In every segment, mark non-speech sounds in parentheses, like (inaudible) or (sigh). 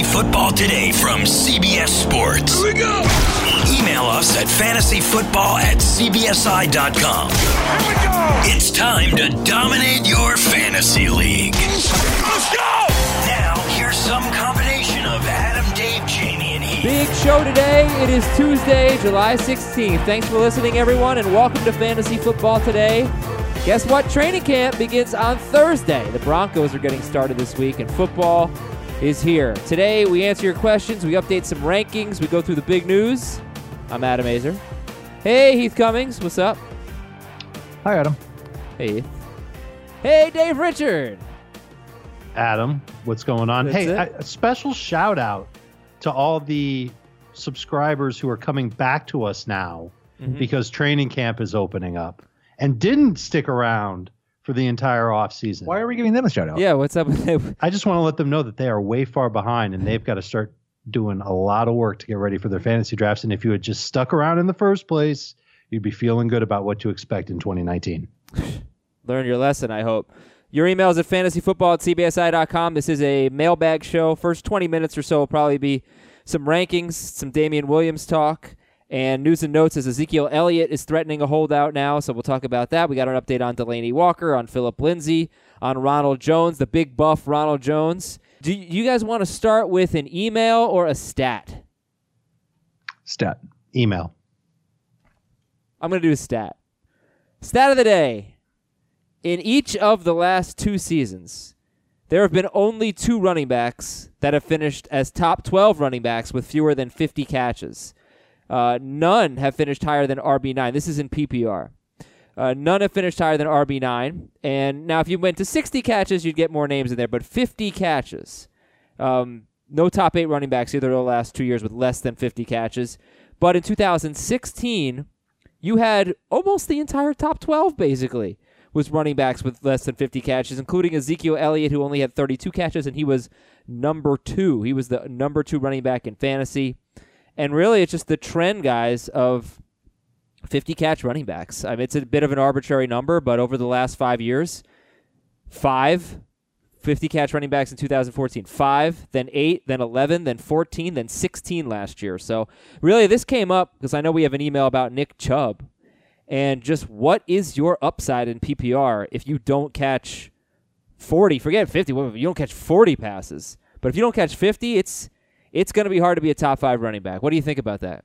Fantasy Football Today from CBS Sports. Here we go. Email us at fantasyfootball at cbsi.com. Here we go. It's time to dominate your fantasy league. Let's go. Now, here's some combination of Adam, Dave, Jamie, and Heath. Big show today. It is Tuesday, July 16th. Thanks for listening, everyone, and welcome to Fantasy Football Today. Guess what? Training camp begins on Thursday. The Broncos are getting started this week, and football is here. Today, we answer your questions, we update some rankings, we go through the big news. I'm Adam Aizer. Hey, Heath Cummings. What's up? Hi, Adam. Hey, Heath. Hey, Dave Richard. Adam, what's going on? That's hey, it. I- a special shout out to all the subscribers who are coming back to us now Mm-hmm. because training camp is opening up and didn't stick around for the entire off season. Why are we giving them a shout out? Yeah, what's up with it? I just want to let them know that they are way far behind and they've got to start doing a lot of work to get ready for their fantasy drafts. And if you had just stuck around in the first place, you'd be feeling good about what to expect in 2019. (sighs) learn your lesson, I hope. Your emails at fantasyfootball at cbsi.com. This is a mailbag show. First 20 minutes or so will probably be some rankings, some Damien Williams talk, and news and notes as Ezekiel Elliott is threatening a holdout now, so we'll talk about that. We got an update on Delanie Walker, on Philip Lindsay, on Ronald Jones, the big buff Ronald Jones. Do you guys want to start with an email or a stat? Stat. Email. I'm going to do a stat. Stat of the day. In each of the last two seasons, there have been only two running backs that have finished as top 12 running backs with fewer than 50 catches. Uh, none have finished higher than RB9. This is in PPR. Uh, none have finished higher than RB9. And now, if you went to 60 catches, you'd get more names in there, but 50 catches. Um, no top eight running backs either of the last two years with less than 50 catches. But in 2016, you had almost the entire top 12 basically was running backs with less than 50 catches, including Ezekiel Elliott, who only had 32 catches, and he was number two. He was the number two running back in fantasy. And really, it's just the trend, guys, of 50 catch running backs. I mean, it's a bit of an arbitrary number, but over the last five years, five 50 catch running backs in 2014, five, then eight, then 11, then 14, then 16 last year. So really, this came up because I know we have an email about Nick Chubb, and just what is your upside in PPR if you don't catch 40? Forget 50. You don't catch 40 passes, but if you don't catch 50, it's it's going to be hard to be a top five running back. What do you think about that?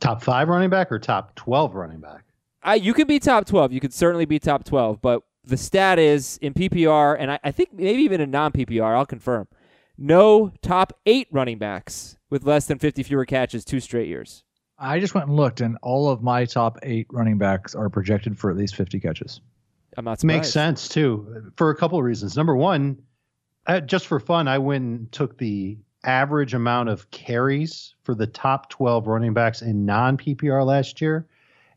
Top five running back or top 12 running back? I, you could be top 12. You could certainly be top 12. But the stat is in PPR, and I, I think maybe even in non PPR, I'll confirm. No top eight running backs with less than 50 fewer catches two straight years. I just went and looked, and all of my top eight running backs are projected for at least 50 catches. I'm not surprised. Makes sense too, for a couple of reasons. Number one, uh, just for fun, I went and took the average amount of carries for the top 12 running backs in non PPR last year,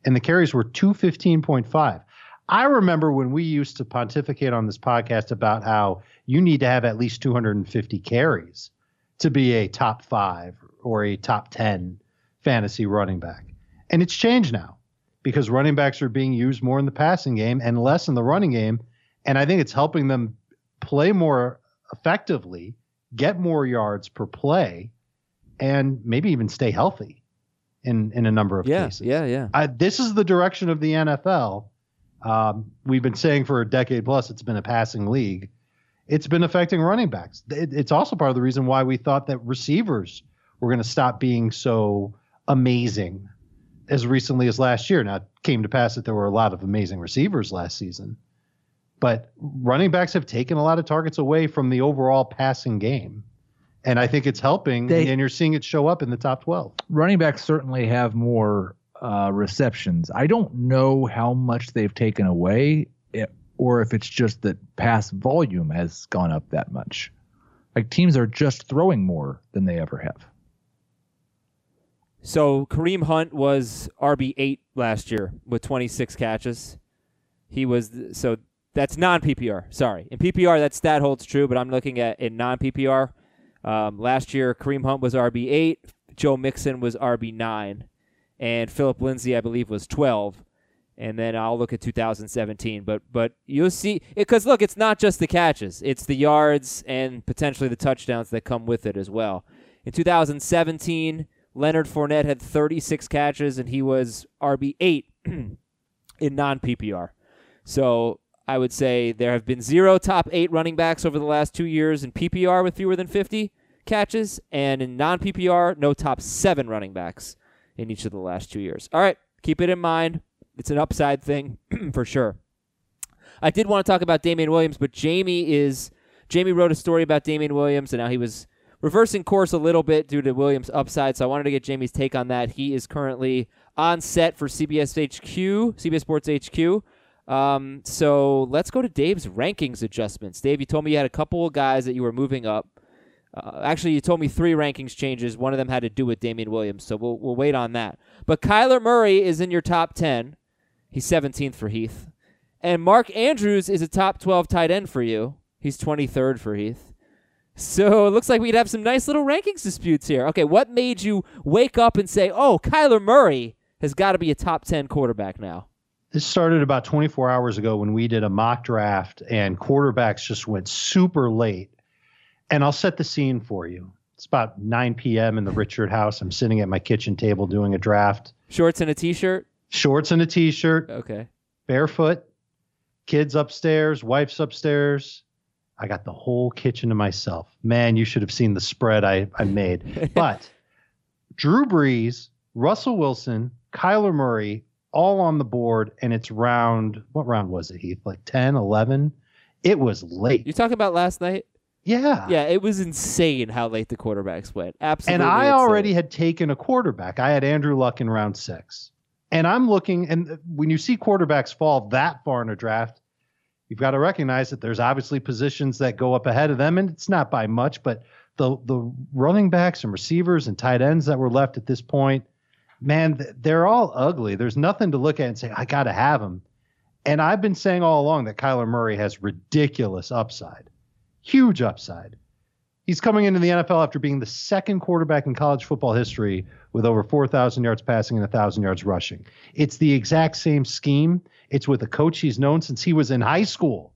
and the carries were 215.5. I remember when we used to pontificate on this podcast about how you need to have at least 250 carries to be a top five or a top 10 fantasy running back. And it's changed now because running backs are being used more in the passing game and less in the running game. And I think it's helping them play more effectively, get more yards per play, and maybe even stay healthy in, in a number of Yeah, cases. yeah, yeah. I, this is the direction of the NFL. Um, we've been saying for a decade plus it's been a passing league. It's been affecting running backs. It, it's also part of the reason why we thought that receivers were going to stop being so amazing as recently as last year. Now, it came to pass that there were a lot of amazing receivers last season, but running backs have taken a lot of targets away from the overall passing game. And I think it's helping, They- and you're seeing it show up in the top 12. Running backs certainly have more uh, receptions. I don't know how much they've taken away, eh, or if it's just that pass volume has gone up that much. Like teams are just throwing more than they ever have. So Kareem Hunt was RB eight last year with 26 catches. He was so that's non PPR. Sorry, in PPR that stat holds true, but I'm looking at in non PPR. Um, last year Kareem Hunt was RB eight, Joe Mixon was RB nine, and Philip Lindsay I believe was 12. and then I'll look at 2017. But but you'll see because look, it's not just the catches; it's the yards and potentially the touchdowns that come with it as well. In 2017, Leonard Fournette had 36 catches and he was RB eight (clears throat) in non PPR. So I would say there have been zero top eight running backs over the last two years in PPR with fewer than 50 catches, and in non PPR, no top seven running backs in each of the last two years. All right, keep it in mind. It's an upside thing (clears throat) for sure. I did want to talk about Damien Williams, but Jamie is Jamie wrote a story about Damien Williams, and now he was reversing course a little bit due to Williams' upside. So I wanted to get Jamie's take on that. He is currently on set for CBS HQ, CBS Sports HQ. Um, so let's go to Dave's rankings adjustments. Dave, you told me you had a couple of guys that you were moving up. Uh, actually, you told me three rankings changes. One of them had to do with Damien Williams, so we'll we'll wait on that. But Kyler Murray is in your top ten. He's 17th for Heath, and Mark Andrews is a top 12 tight end for you. He's 23rd for Heath. So it looks like we'd have some nice little rankings disputes here. Okay, what made you wake up and say, "Oh, Kyler Murray has got to be a top 10 quarterback now"? This started about 24 hours ago when we did a mock draft and quarterbacks just went super late. And I'll set the scene for you. It's about 9 p.m. in the Richard house. I'm sitting at my kitchen table doing a draft. Shorts and a t-shirt. Shorts and a t-shirt. Okay. Barefoot. Kids upstairs. Wife's upstairs. I got the whole kitchen to myself. Man, you should have seen the spread I, I made. (laughs) but Drew Brees, Russell Wilson, Kyler Murray, all on the board, and it's round, what round was it, Heath? Like 10, 11? It was late. You talking about last night? Yeah. Yeah, it was insane how late the quarterbacks went. Absolutely. And I insane. already had taken a quarterback. I had Andrew Luck in round six. And I'm looking, and when you see quarterbacks fall that far in a draft, you've got to recognize that there's obviously positions that go up ahead of them, and it's not by much, but the the running backs and receivers and tight ends that were left at this point, man, they're all ugly. There's nothing to look at and say, I got to have them. And I've been saying all along that Kyler Murray has ridiculous upside, huge upside. He's coming into the NFL after being the second quarterback in college football history with over 4,000 yards passing and 1,000 yards rushing. It's the exact same scheme. It's with a coach he's known since he was in high school.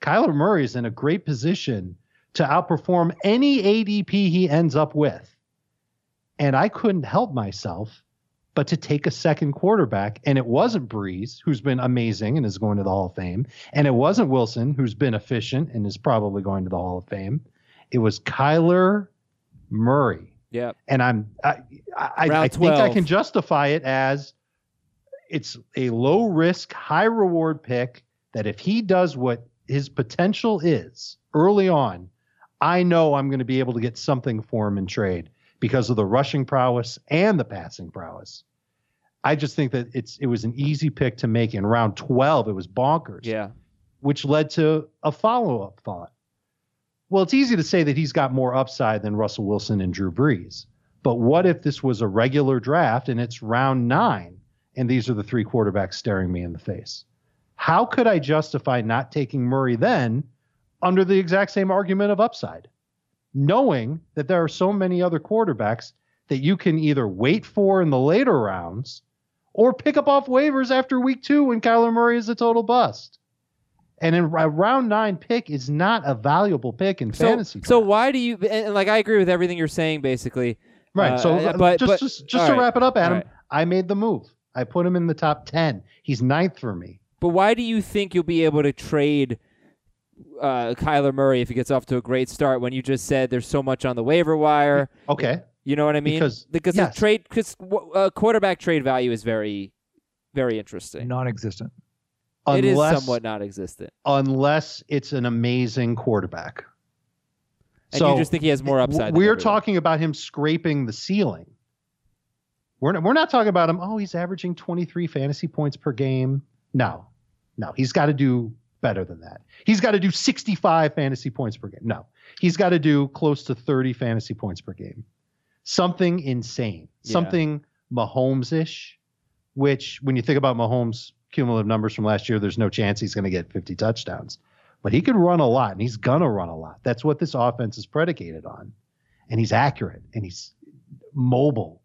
Kyler Murray is in a great position to outperform any ADP he ends up with. And I couldn't help myself but to take a second quarterback. And it wasn't Brees, who's been amazing and is going to the Hall of Fame. And it wasn't Wilson, who's been efficient and is probably going to the Hall of Fame. It was Kyler Murray. Yeah. And I'm I I, I think I can justify it as it's a low risk, high reward pick that if he does what his potential is early on, I know I'm going to be able to get something for him in trade because of the rushing prowess and the passing prowess. I just think that it's it was an easy pick to make in round 12. It was bonkers. Yeah. Which led to a follow-up thought. Well, it's easy to say that he's got more upside than Russell Wilson and Drew Brees. But what if this was a regular draft and it's round 9 and these are the three quarterbacks staring me in the face? How could I justify not taking Murray then under the exact same argument of upside? Knowing that there are so many other quarterbacks that you can either wait for in the later rounds or pick up off waivers after week two when Kyler Murray is a total bust. And in a round nine pick is not a valuable pick in so, fantasy. So why do you and like I agree with everything you're saying basically. Right. Uh, so but, just but, just, just to right, wrap it up, Adam, right. I made the move. I put him in the top ten. He's ninth for me. But why do you think you'll be able to trade uh, Kyler Murray if he gets off to a great start when you just said there's so much on the waiver wire. Okay. You know what I mean? Because because yes. the trade because uh, quarterback trade value is very very interesting. Non-existent. it is Unless, somewhat non-existent. unless it's an amazing quarterback. And so you just think he has more upside. We're talking about him scraping the ceiling. We're not, we're not talking about him. Oh, he's averaging 23 fantasy points per game. No, no, he's got to do better than that. He's got to do 65 fantasy points per game. No, he's got to do close to 30 fantasy points per game. Something insane, Yeah. something Mahomes ish, which when you think about Mahomes' cumulative numbers from last year, there's no chance he's going to get 50 touchdowns. But he could run a lot, and he's going to run a lot. That's what this offense is predicated on. And he's accurate, and he's mobile,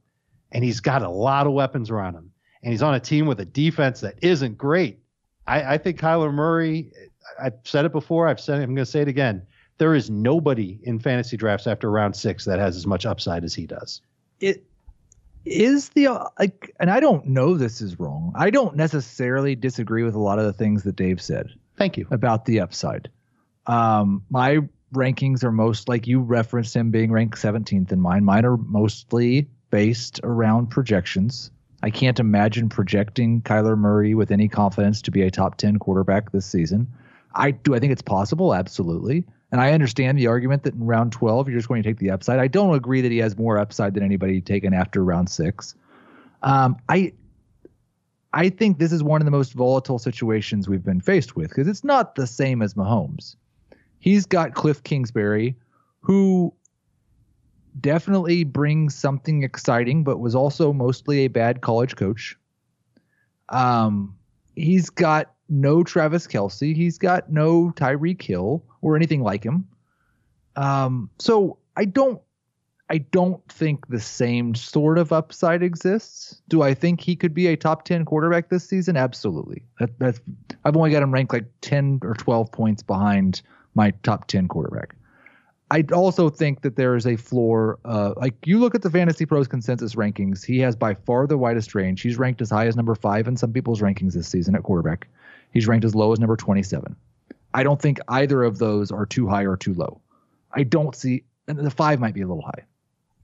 and he's got a lot of weapons around him. and he's on a team with a defense that isn't great. I, I think Kyler Murray. I've said it before. I've said it. I'm going to say it again. There is nobody in fantasy drafts after round six that has as much upside as he does. It is the like, and I don't know this is wrong. I don't necessarily disagree with a lot of the things that Dave said Thank you. about the upside. Um, my rankings are most like you referenced him being ranked 17th in mine. Mine are mostly based around projections. I can't imagine projecting Kyler Murray with any confidence to be a top 10 quarterback this season. I do I think it's possible, absolutely. And I understand the argument that in round 12 you're just going to take the upside. I don't agree that he has more upside than anybody taken after round 6. Um, I I think this is one of the most volatile situations we've been faced with because it's not the same as Mahomes. He's got Kliff Kingsbury, who definitely brings something exciting, but was also mostly a bad college coach. Um, he's got no Travis Kelce. He's got no Tyreek Hill or anything like him. Um, so I don't I don't think the same sort of upside exists. Do I think he could be a top 10 quarterback this season? Absolutely. That, that's I've only got him ranked like 10 or 12 points behind my top 10 quarterback. I also think that there is a floor. Uh, like you look at the Fantasy Pros consensus rankings, he has by far the widest range. He's ranked as high as number five in some people's rankings this season at quarterback. He's ranked as low as number 27. I don't think either of those are too high or too low. I don't see, and the five might be a little high.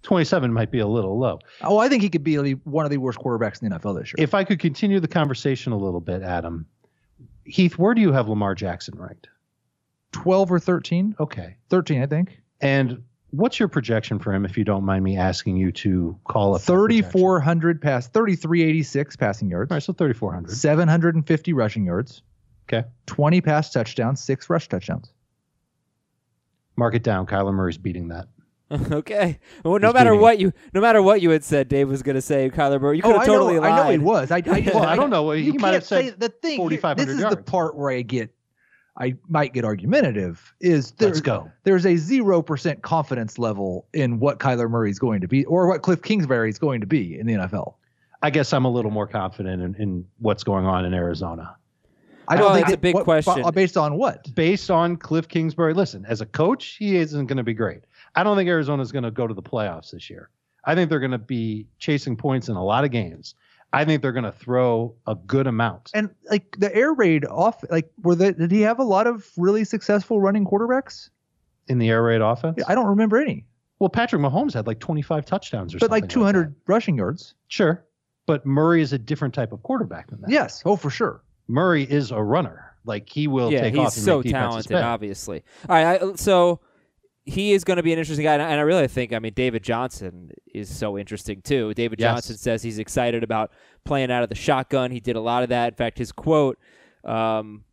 27 might be a little low. Oh, I think he could be one of the worst quarterbacks in the NFL this year. If I could continue the conversation a little bit, Adam, Heath, where do you have Lamar Jackson ranked? 12 or 13? Okay. 13, I think. And what's your projection for him, if you don't mind me asking you to call up? 3,400 pass, 3,386 passing yards. All right, so 3,400. 750 rushing yards. Okay. 20 pass touchdowns, six rush touchdowns. Mark it down. Kyler Murray's beating that. (laughs) okay. Well, no He's matter beating what you, no matter what you had said, Dave was going to say Kyler Murray. You could Oh, have I totally know, lied. I know he was. I, I, (laughs) Well, I don't know. He you might can't have said say the thing. 4,500 This is yards. the part where I get, I might get argumentative. Is there, Let's go. There's a zero percent confidence level in what Kyler Murray is going to be, or what Kliff Kingsbury is going to be in the NFL. I guess I'm a little more confident in, in what's going on in Arizona. I don't Oh, think that's a big what- question. uh, Based on what? Based on Kliff Kingsbury, listen, as a coach, he isn't going to be great. I don't think Arizona's going to go to the playoffs this year. I think they're going to be chasing points in a lot of games. I think they're going to throw a good amount. And like the air raid off, like were the, did he have a lot of really successful running quarterbacks? in the air raid offense. I don't remember any, Well, Patrick Mahomes had like 25 touchdowns or but something. But like 200 rushing yards. Sure. But Murray is a different type of quarterback than that. Yes, oh for sure. Murray is a runner. Like he will yeah, take he's off and so talented, obviously. All right, I, so he is going to be an interesting guy, and I, and I really think, I mean, David Johnson is so interesting too. David Yes. Johnson says he's excited about playing out of the shotgun. He did a lot of that. In fact, his quote. Um,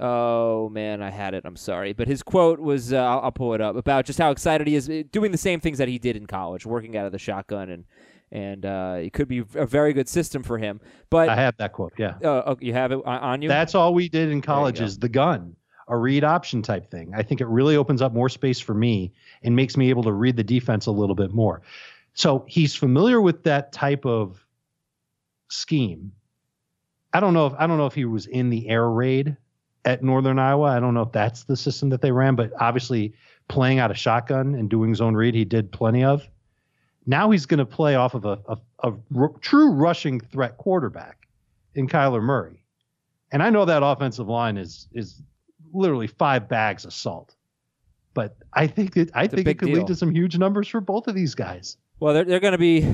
Oh man, I had it. I'm sorry, but his quote was uh, I'll, I'll pull it up about just how excited he is uh, doing the same things that he did in college, working out of the shotgun, and and uh, it could be a very good system for him. But I have that quote. Yeah. uh, oh, you have it on- on you. That's all we did in college is the gun, a read option type thing. I think it really opens up more space for me and makes me able to read the defense a little bit more. So he's familiar with that type of scheme. I don't know if I don't know if he was in the air raid at Northern Iowa. I don't know if that's the system that they ran, but obviously playing out a shotgun and doing zone read, he did plenty of. Now he's going to play off of a, a, a r- true rushing threat quarterback in Kyler Murray. And I know that offensive line is is literally five bags of salt. But I think it I think it could deal. lead to some huge numbers for both of these guys. Well, they're, they're going to be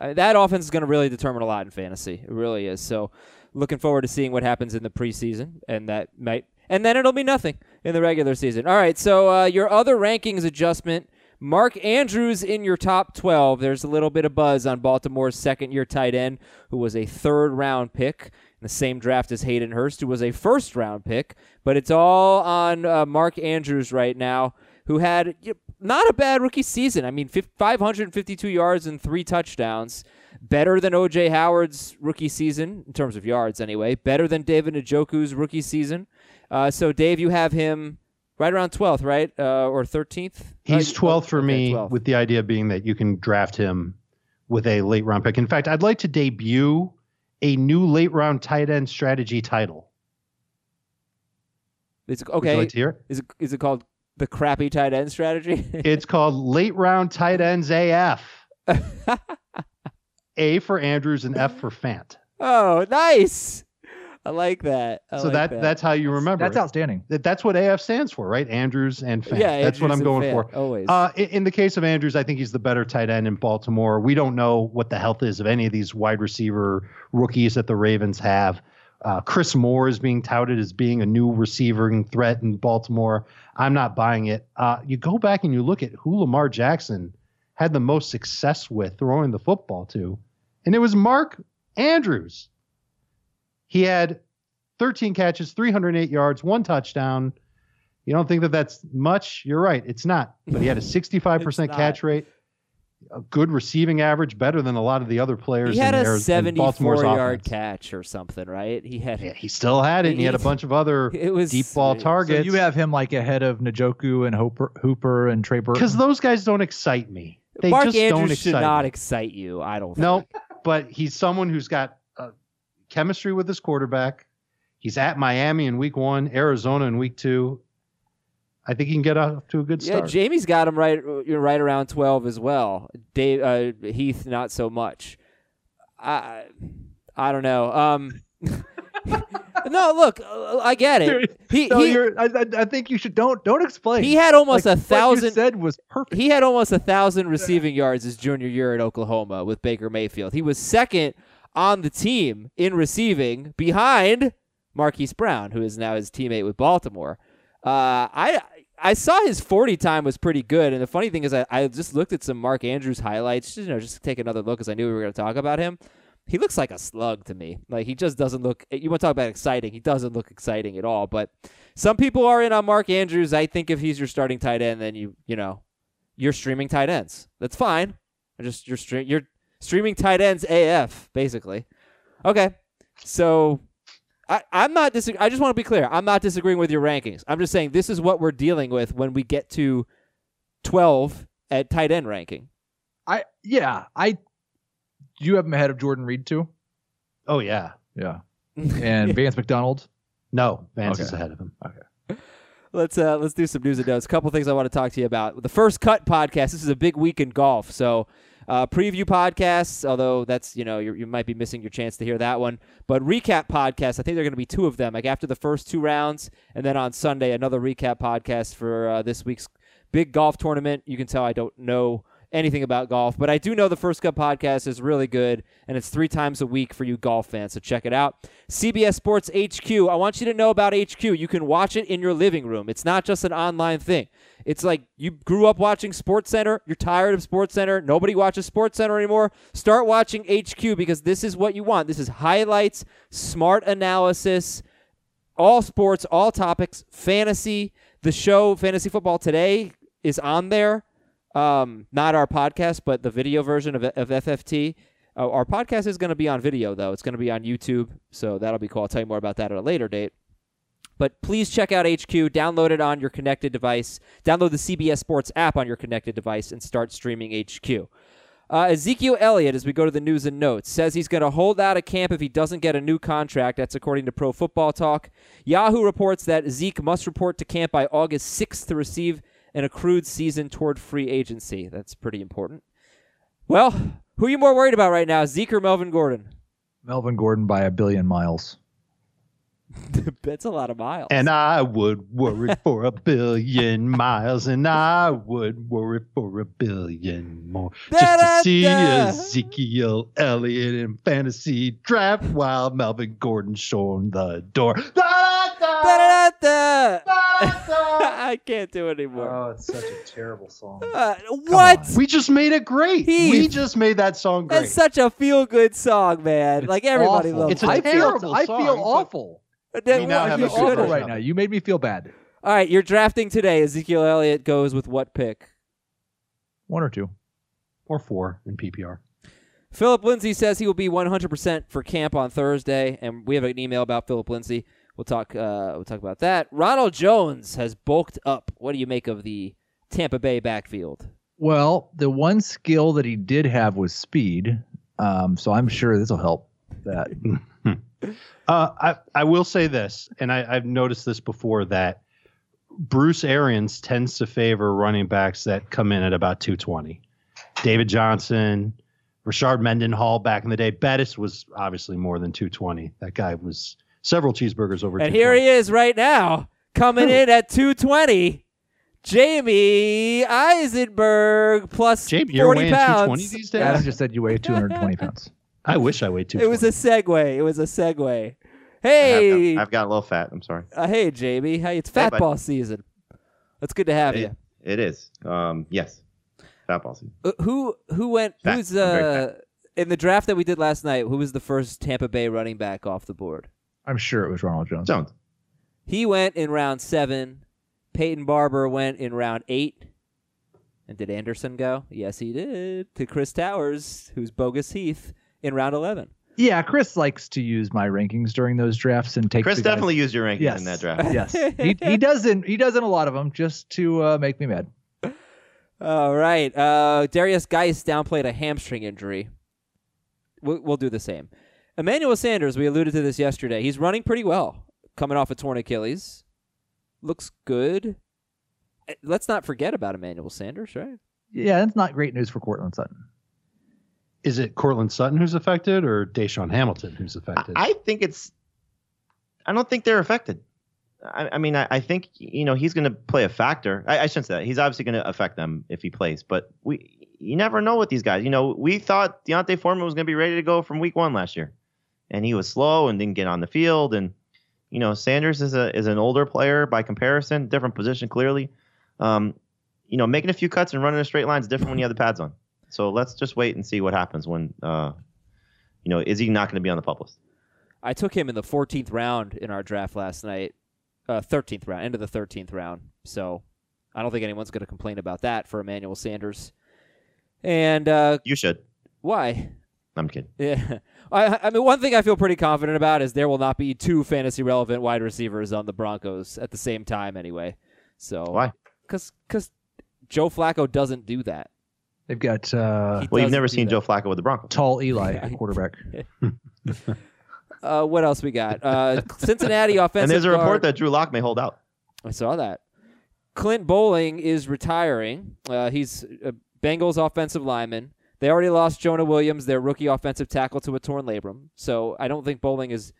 uh, that offense is going to really determine a lot in fantasy. It really is. So, looking forward to seeing what happens in the preseason, and that might, and then it'll be nothing in the regular season. All right. So, uh, your other rankings adjustment: Mark Andrews in your top twelve. There's a little bit of buzz on Baltimore's second-year tight end, who was a third-round pick in the same draft as Hayden Hurst, who was a first-round pick. But it's all on uh, Mark Andrews right now who had you know, not a bad rookie season. I mean, fif- 552 yards and three touchdowns. Better than O.J. Howard's rookie season, in terms of yards anyway. Better than David Njoku's rookie season. Uh, so, Dave, you have him right around 12th, right? Uh, or 13th? He's Uh, 12th for okay, me, 12th. with the idea being that you can draft him with a late round pick. In fact, I'd like to debut a new late round tight end strategy title. It's okay. like to hear it? Is it is it called the crappy tight end strategy? (laughs) It's called late round tight ends AF. (laughs) A for Andrews and F for Fant. oh, nice. I like that. I so like that, that's how you remember. That's it. outstanding. That- That's what AF stands for, right? Andrews and Fant. yeah. that's what I'm going Fant, for. Always. Uh, in, in the case of Andrews, I think he's the better tight end in Baltimore. We don't know what the health is of any of these wide receiver rookies that the Ravens have. Uh, Chris Moore is being touted as being a new receiving threat in Baltimore. I'm not buying it. Uh, you go back and you look at who Lamar Jackson had the most success with throwing the football to, and it was Mark Andrews. He had 13 catches, 308 yards, one touchdown. You don't think that that's much? You're right. It's not. But he had a (laughs) 65% It's not. catch rate, a good receiving average, better than a lot of the other players. he had in a Ariz- in 74 yard offense. catch or something, right? He had. Yeah, he still had it, and he had a (laughs) bunch of other (laughs) It was deep ball so So targets. you have him like ahead of Njoku and Hooper, Hooper and Trey Burton. because those guys don't excite me. They Mark just don't Andrews should excite not me. excite you. I don't. No, think. but he's someone who's got chemistry with his quarterback. He's at Miami in week one, Arizona in week two. I think he can get off to a good start. Yeah. Jamie's got him right, right around twelve as well. Dave uh, Heath, not so much. I, I don't know. Um, (laughs) no, look, I get it. He no, he, I, I, think you should don't don't explain. he had almost Like, a What you thousand. said was perfect. He had almost a thousand receiving yards his junior year at Oklahoma with Baker Mayfield. He was second on the team in receiving behind Marquise Brown, who is now his teammate with Baltimore. Uh, I I saw his 40 time was pretty good, and the funny thing is, I, I just looked at some Mark Andrews highlights, you know, just to take another look because I knew we were going to talk about him. He looks like a slug to me. Like he just doesn't look. You want to talk about exciting? He doesn't look exciting at all. But some people are in on Mark Andrews. I think if he's your starting tight end, then you you know you're streaming tight ends. That's fine. Just you're you're streaming tight ends AF basically. Okay, so I I'm not dis- I just want to be clear. I'm not disagreeing with your rankings. I'm just saying this is what we're dealing with when we get to 12 at tight end ranking. I yeah I. Do you have him ahead of Jordan Reed too? oh yeah, Yeah. (laughs) And Vance McDonald. no, Vance is ahead of him. Okay. Let's uh, let's do some news and notes. A couple things I want to talk to you about. The first cut podcast. This is a big week in golf, so uh, preview podcasts. Although that's you know you might be missing your chance to hear that one. But recap podcasts. I think there are going to be two of them. Like after the first two rounds, and then on Sunday another recap podcast for uh, this week's big golf tournament. You can tell I don't know anything about golf, but I do know the First Cut podcast is really good, and it's three times a week for you golf fans. So check it out. CBS Sports HQ. I want you to know about HQ. You can watch it in your living room. It's not just an online thing. It's like you grew up watching Sports Center. You're tired of Sports Center. Nobody watches Sports Center anymore. Start watching HQ because this is what you want. This is highlights, smart analysis, all sports, all topics, fantasy. The show Fantasy Football Today is on there. Um, not our podcast, but the video version of, of FFT. Uh, our podcast is going to be on video, though. It's going to be on YouTube, so that'll be cool. I'll tell you more about that at a later date. But please check out HQ, download it on your connected device, download the CBS Sports app on your connected device, and start streaming HQ. Uh, Ezekiel Elliott, as we go to the news and notes, says he's going to hold out of camp if he doesn't get a new contract. That's according to Pro Football Talk. Yahoo reports that Zeke must report to camp by August 6th to receive an accrued season toward free agency. That's pretty important. Well, who are you more worried about right now, Zeke or Melvin Gordon? Melvin Gordon by a billion miles. (laughs) That's a lot of miles. And I would worry for a billion miles, and I would worry for a billion more. Just to see Ezekiel Elliott in fantasy draft while Melvin Gordon showing the door. (laughs) I can't do it anymore. Oh, it's such a terrible song. Uh, what? We just made it great. Heath. We just made that song great. That's such a feel-good song, man. like everybody Awful. loves It's a it. I feel, terrible I feel but- awful. That- We now what- have you a I good feel should've. right now. You made me feel bad. All right, you're drafting today. Ezekiel Elliott goes with what pick? One or two. or four in PPR. Philip Lindsay says he will be 100% for camp on Thursday, and we have an email about Philip Lindsay. We'll talk. Uh, we'll talk about that. Ronald Jones has bulked up. What do you make of the Tampa Bay backfield? Well, the one skill that he did have was speed. Um, so I'm sure this will help that. (laughs) Uh, I I will say this, and I, I've noticed this before that Bruce Arians tends to favor running backs that come in at about 220. David Johnson, Rashard Mendenhall back in the day. Bettis was obviously more than 220. That guy was several cheeseburgers over. And here he is right now, coming in at 220. Jamey Eisenberg plus Jamie, you're 40 weighing 220 these days. Adam just said you weigh 220 pounds. I wish I weighed 220. It was a segue. It was a segue. I have Hey, got- I've got a little fat. I'm sorry. uh, hey, Jamie. Hey, it's fat bud. ball season. It's good to have It- you. it is. Um, yes. Fat ball season. Uh, who who went? Fat. Who's uh in the draft that we did last night? Who was the first Tampa Bay running back off the board? I'm sure it was Ronald Jones. Jones. He went in round seven. Peyton Barber went in round eight. And did Anderson go? Yes, he did. To Chris Towers, who's bogus Heath, in round eleven. Yeah, Chris likes to use my rankings during those drafts and take. Chris the guys- definitely used your rankings yes, in that draft. yes, he he (laughs) doesn't he doesn't a lot of them just to uh, make me mad. All right. Uh, Derrius Guice downplayed a hamstring injury. We'll, we'll do the same. Emmanuel Sanders, we alluded to this yesterday. He's running pretty well, coming off a torn Achilles. Looks good. Eh, Let's not forget about Emmanuel Sanders, right? Yeah, that's not great news for Courtland Sutton. Is it Courtland Sutton who's affected or DaeSean Hamilton who's affected? I think it's. I don't think they're affected. I, I mean, I, I think you know he's going to play a factor. I, I shouldn't say that. He's obviously going to affect them if he plays, but we you never know with these guys. You know, we thought D'Onta Foreman was going to be ready to go from week one last year, and he was slow and didn't get on the field. And you know, Sanders is a is an older player by comparison, different position clearly. Um, you know, making a few cuts and running a straight line is different when you have the pads on. So let's just wait and see what happens when. Uh, you know, is he not going to be on the pup list? I took him in the 14th round in our draft last night. Uh, 13th round, end of the 13th round. So I don't think anyone's going to complain about that for Emmanuel Sanders. And uh, You should. why? I'm kidding. (laughs) Yeah. I, I mean, one thing I feel pretty confident about is there will not be two fantasy relevant wide receivers on the Broncos at the same time anyway. So Why? Because Joe Flacco doesn't do that. They've got uh, Well, you've never seen that. Joe Flacco with the Broncos. tall Eli at quarterback. (laughs) Uh, what else we got? Uh, Cincinnati offensive (laughs) And there's a report guard- that Drew Lock may hold out. I saw that. Clint Boling is retiring. Uh, he's a Bengals offensive lineman. They already lost Jonah Williams, their rookie offensive tackle, to a torn labrum. So I don't think Boling is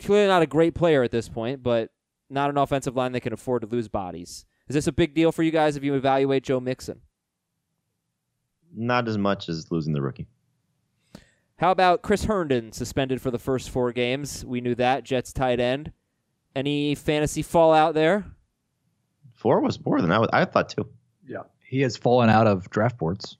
clearly not a great player at this point, but not an offensive line that can afford to lose bodies. Is this a big deal for you guys if you evaluate Joe Mixon? Not as much as losing the rookie. How about Chris Herndon suspended for the first four games? We knew that. Jets tight end. Any fantasy fallout there? Four was more than I, was, I thought too. Yeah, he has fallen out of draft boards.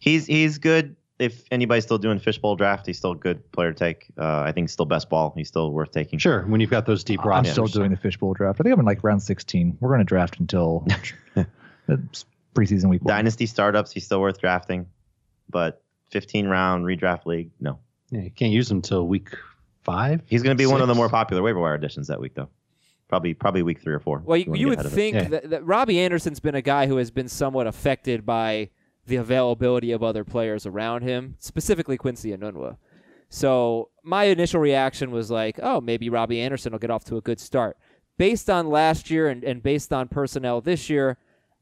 He's he's good. If anybody's still doing fishbowl draft, he's still a good player to take. Uh, I think he's still best ball. He's still worth taking. sure, when you've got those deep I'm rosters. still doing the fishbowl draft. I think I'm in like round 16. We're going to draft until (laughs) it's preseason week one. Dynasty startups, he's still worth drafting. But 15 round redraft league, no. Yeah, you can't use him until week five. He's going to be one of the more popular waiver wire additions that week, though. Probably probably week three or four. Well, you, you would ahead of it. think Yeah. that, that Robbie Anderson's been a guy who has been somewhat affected by the availability of other players around him, specifically Quincy Enunwa. So my initial reaction was like, oh, maybe Robbie Anderson will get off to a good start. Based on last year and, and based on personnel this year,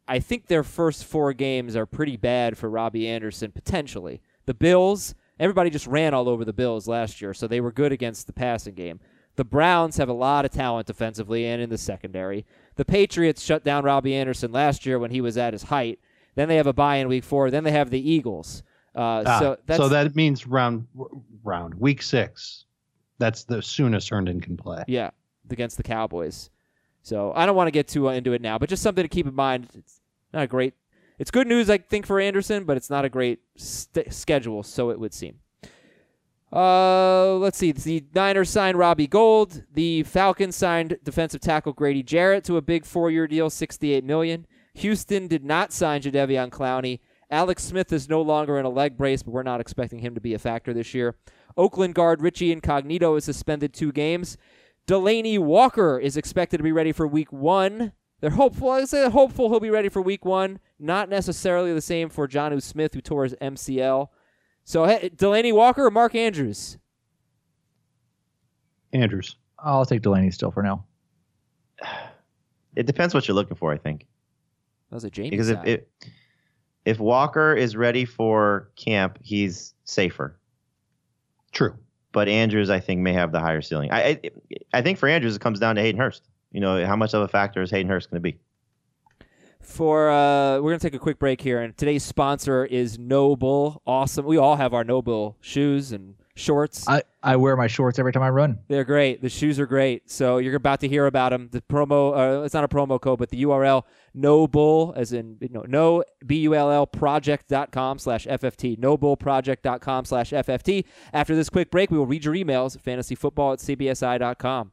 I think their first four games are pretty bad for Robbie Anderson, potentially. The Bills, everybody just ran all over the Bills last year, so they were good against the passing game. The Browns have a lot of talent defensively and in the secondary. The Patriots shut down Robbie Anderson last year when he was at his height. Then they have a bye in week four. Then they have the Eagles. Uh, Ah, so that's so that means round round week six. That's the soonest Herndon can play. Yeah, against the Cowboys. So I don't want to get too uh, into it now, but just something to keep in mind. Not a great. It's good news, I think, for Anderson, but it's not a great st- schedule, so it would seem. Uh, let's see. The Niners signed Robbie Gould. The Falcons signed defensive tackle Grady Jarrett to a big four-year deal, sixty-eight million. Houston did not sign Jadeveon Clowney. Alex Smith is no longer in a leg brace, but we're not expecting him to be a factor this year. Oakland guard Richie Incognito is suspended two games. Delanie Walker is expected to be ready for week one. They're hopeful. I say hopeful he'll be ready for week one. Not necessarily the same for Jonnu Smith, who tore his MCL. So hey, Delanie Walker or Mark Andrews? Andrews. I'll take Delanie still for now. It depends what you're looking for, I think. That was a Jamie Because if, side. if if Walker is ready for camp, he's safer. True. But Andrews, I think, may have the higher ceiling. I I, I think for Andrews, it comes down to Hayden Hurst. You know, how much of a factor is Hayden Hurst going to be? for uh, we're gonna take a quick break here, and today's sponsor is NOBULL. Awesome. We all have our NOBULL shoes and shorts. I, I wear my shorts every time I run. They're great. The shoes are great. So you're about to hear about them. The promo, uh, it's not a promo code, but the URL noble, as in, you know, no, B-U-L-L project.com slash FFT, nobullproject.com slash FFT. After this quick break, we will read your emails at fantasyfootball at cbsi.com.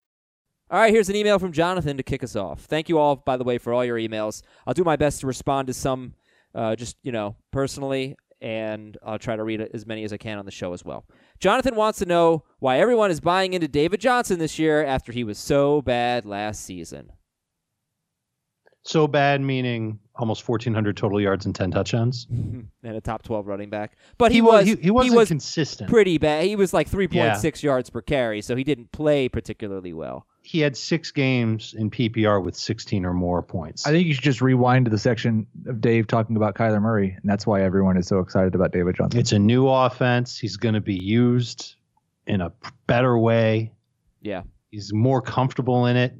All right, here's an email from Jonathan to kick us off. Thank you all, by the way, for all your emails. I'll do my best to respond to some, uh, just you know, personally, and I'll try to read as many as I can on the show as well. Jonathan wants to know why everyone is buying into David Johnson this year after he was so bad last season. So bad, meaning almost 1,400 total yards and 10 touchdowns. (laughs) and a top 12 running back. But he, He was was- he- he wasn't was consistent. Pretty bad. He was like 3.6 yards per carry, so he didn't play particularly well. He had six games in PPR with 16 or more points. I think you should just rewind to the section of Dave talking about Kyler Murray, and that's why everyone is so excited about David Johnson. it's a new offense. He's going to be used in a better way. Yeah. He's more comfortable in it.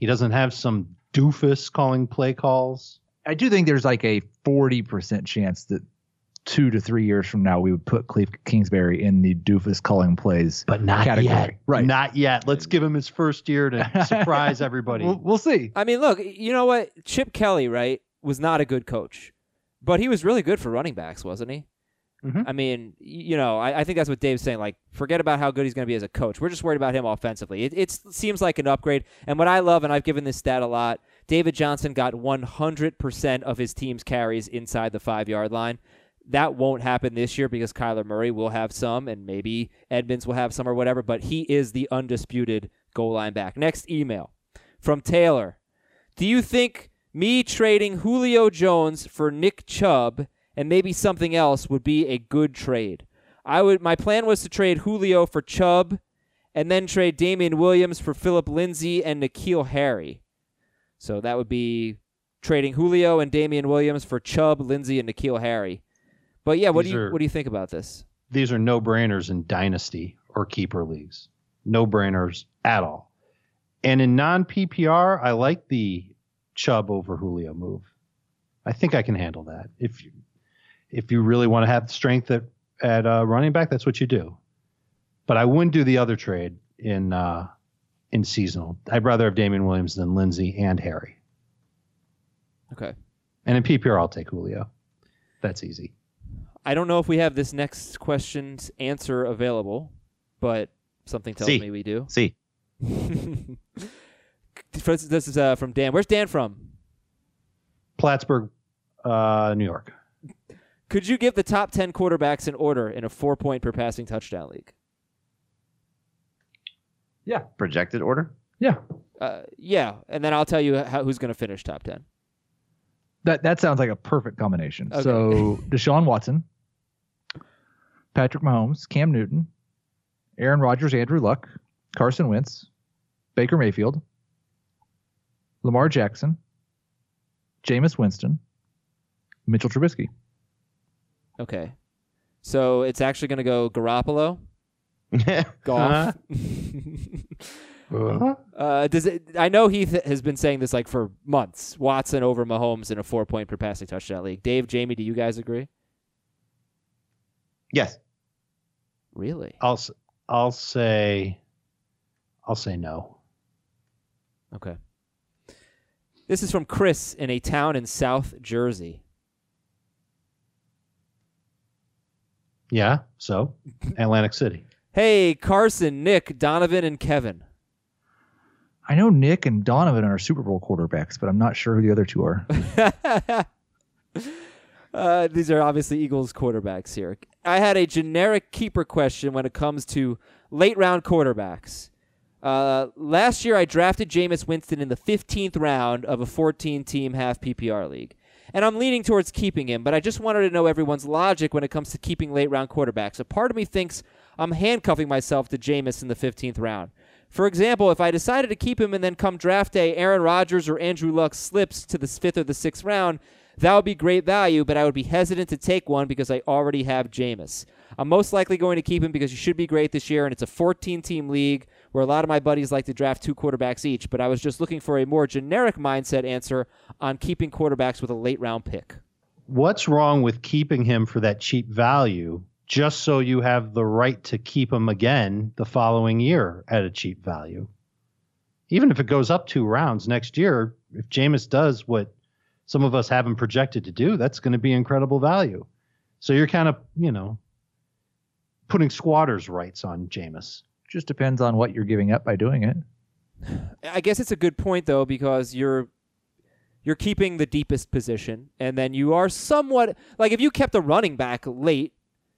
He doesn't have some doofus calling play calls. I do think there's like a 40% chance that two to three years from now we would put Kliff Kingsbury in the doofus calling plays But not category. yet. Right. Not yet. Let's give him his first year to (laughs) surprise everybody. We'll, we'll see. I mean, look, you know what? Chip Kelly, right, was not a good coach, but he was really good for running backs, wasn't he? Mhm. I mean, you know, I, I think that's what Dave's saying. Like, forget about how good he's going to be as a coach. We're just worried about him offensively. It, it seems like an upgrade. And what I love, and I've given this stat a lot, David Johnson got 100% of his team's carries inside the five yard line. That won't happen this year because Kyler Murray will have some, and maybe Edmonds will have some or whatever, but he is the undisputed goal line back. Next email from Taylor. Do you think me trading Julio Jones for Nick Chubb and maybe something else would be a good trade? I would my plan was to trade Julio for Chubb and then trade Damien Williams for Philip Lindsay and N'Keal Harry. So that would be trading Julio and Damien Williams for Chubb, Lindsay, and N'Keal Harry. But yeah, what These do you are- what do you think about this? These are no brainers in dynasty or keeper leagues. No brainers at all. And in non PPR, I like the Chubb over Julio move. I think I can handle that. If you if you really want to have strength at at uh, running back, that's what you do. But I wouldn't do the other trade in uh, in seasonal. I'd rather have Damien Williams than Lindsay and Harry. Okay. And in PPR, I'll take Julio. That's easy. I don't know if we have this next question's answer available, but something tells See. me we do. See, (laughs) this is uh, from Dan. Where's Dan from? Plattsburgh, uh, New York. Could you give the top 10 quarterbacks in order in a four point per passing touchdown league? Yeah. projected order. Yeah. Uh, yeah, and then I'll tell you how, who's going to finish top 10. That that sounds like a perfect combination. Okay. So Deshaun Watson, Patrick Mahomes, Cam Newton, Aaron Rodgers, Andrew Luck, Carson Wentz, Baker Mayfield, Lamar Jackson, Jameis Winston, Mitchell Trubisky. Okay. So it's actually going to go Garoppolo, (laughs) Goff. Uh, (laughs) uh, does it? I know Heath has been saying this like for months. Watson over Mahomes in a four point per passing touchdown league. Dave, Jamie, do you guys agree? yes. Really? I'll s- I'll say I'll say no. Okay. This is from Chris in a town in South Jersey. Yeah. So Atlantic City. Hey, Carson, Nick, Donovan, and Kevin. I know Nick and Donovan are Super Bowl quarterbacks, but I'm not sure who the other two are. (laughs) Uh, these are obviously Eagles quarterbacks here. I had a generic keeper question when it comes to late round quarterbacks. Uh, last year, I drafted Jameis Winston in the 15th round of a 14 team half PPR league. And I'm leaning towards keeping him, but I just wanted to know everyone's logic when it comes to keeping late round quarterbacks. A part of me thinks I'm handcuffing myself to Jameis in the 15th round. For example, if I decided to keep him and then come draft day, Aaron Rodgers or Andrew Luck slips to the fifth or the sixth round, that would be great value, but I would be hesitant to take one because I already have Jameis. I'm most likely going to keep him because he should be great this year, and it's a 14 team league where a lot of my buddies like to draft two quarterbacks each, but I was just looking for a more generic mindset answer on keeping quarterbacks with a late round pick. What's wrong with keeping him for that cheap value just so you have the right to keep him again the following year at a cheap value? Even if it goes up two rounds next year, if Jameis does what some of us have him projected to do, that's going to be incredible value. So you're kind of, you know, putting squatters' rights on Jameis. Just depends on what you're giving up by doing it. I guess it's a good point though because you're you're keeping the deepest position and then you are somewhat like if you kept a running back late